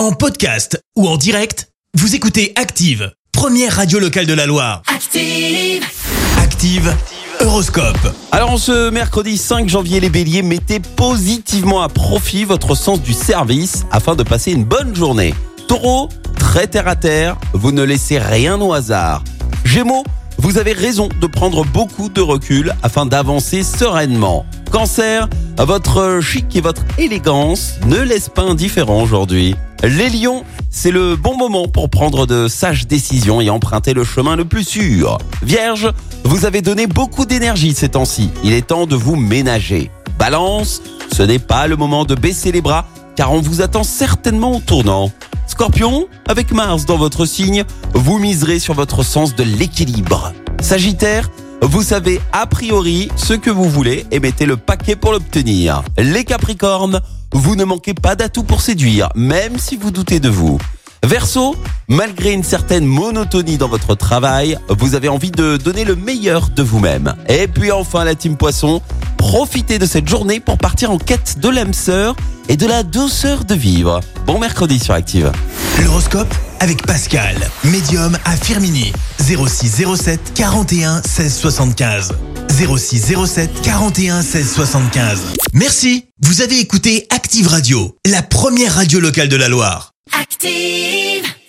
En podcast ou en direct, vous écoutez Active, première radio locale de la Loire. Active. Active, Horoscope. Alors en ce mercredi 5 janvier, les béliers, mettez positivement à profit votre sens du service afin de passer une bonne journée. Taureau, très terre à terre, vous ne laissez rien au hasard. Gémeaux, vous avez raison de prendre beaucoup de recul afin d'avancer sereinement. Cancer, votre chic et votre élégance ne laissent pas indifférent aujourd'hui. Les lions, c'est le bon moment pour prendre de sages décisions et emprunter le chemin le plus sûr. Vierge, vous avez donné beaucoup d'énergie ces temps-ci. Il est temps de vous ménager. Balance, ce n'est pas le moment de baisser les bras car on vous attend certainement au tournant. Scorpion, avec Mars dans votre signe, vous miserez sur votre sens de l'équilibre. Sagittaire, vous savez a priori ce que vous voulez et mettez le paquet pour l'obtenir. Les Capricornes, vous ne manquez pas d'atouts pour séduire, même si vous doutez de vous. Verseau, malgré une certaine monotonie dans votre travail, vous avez envie de donner le meilleur de vous-même. Et puis enfin la team Poisson, profitez de cette journée pour partir en quête de l'âme sœur et de la douceur de vivre. Bon mercredi sur Active. L'horoscope avec Pascal, médium à Firmini. 0607 41 16 75. 0607 41 16 75. Merci, vous avez écouté Active Radio, la première radio locale de la Loire. Active.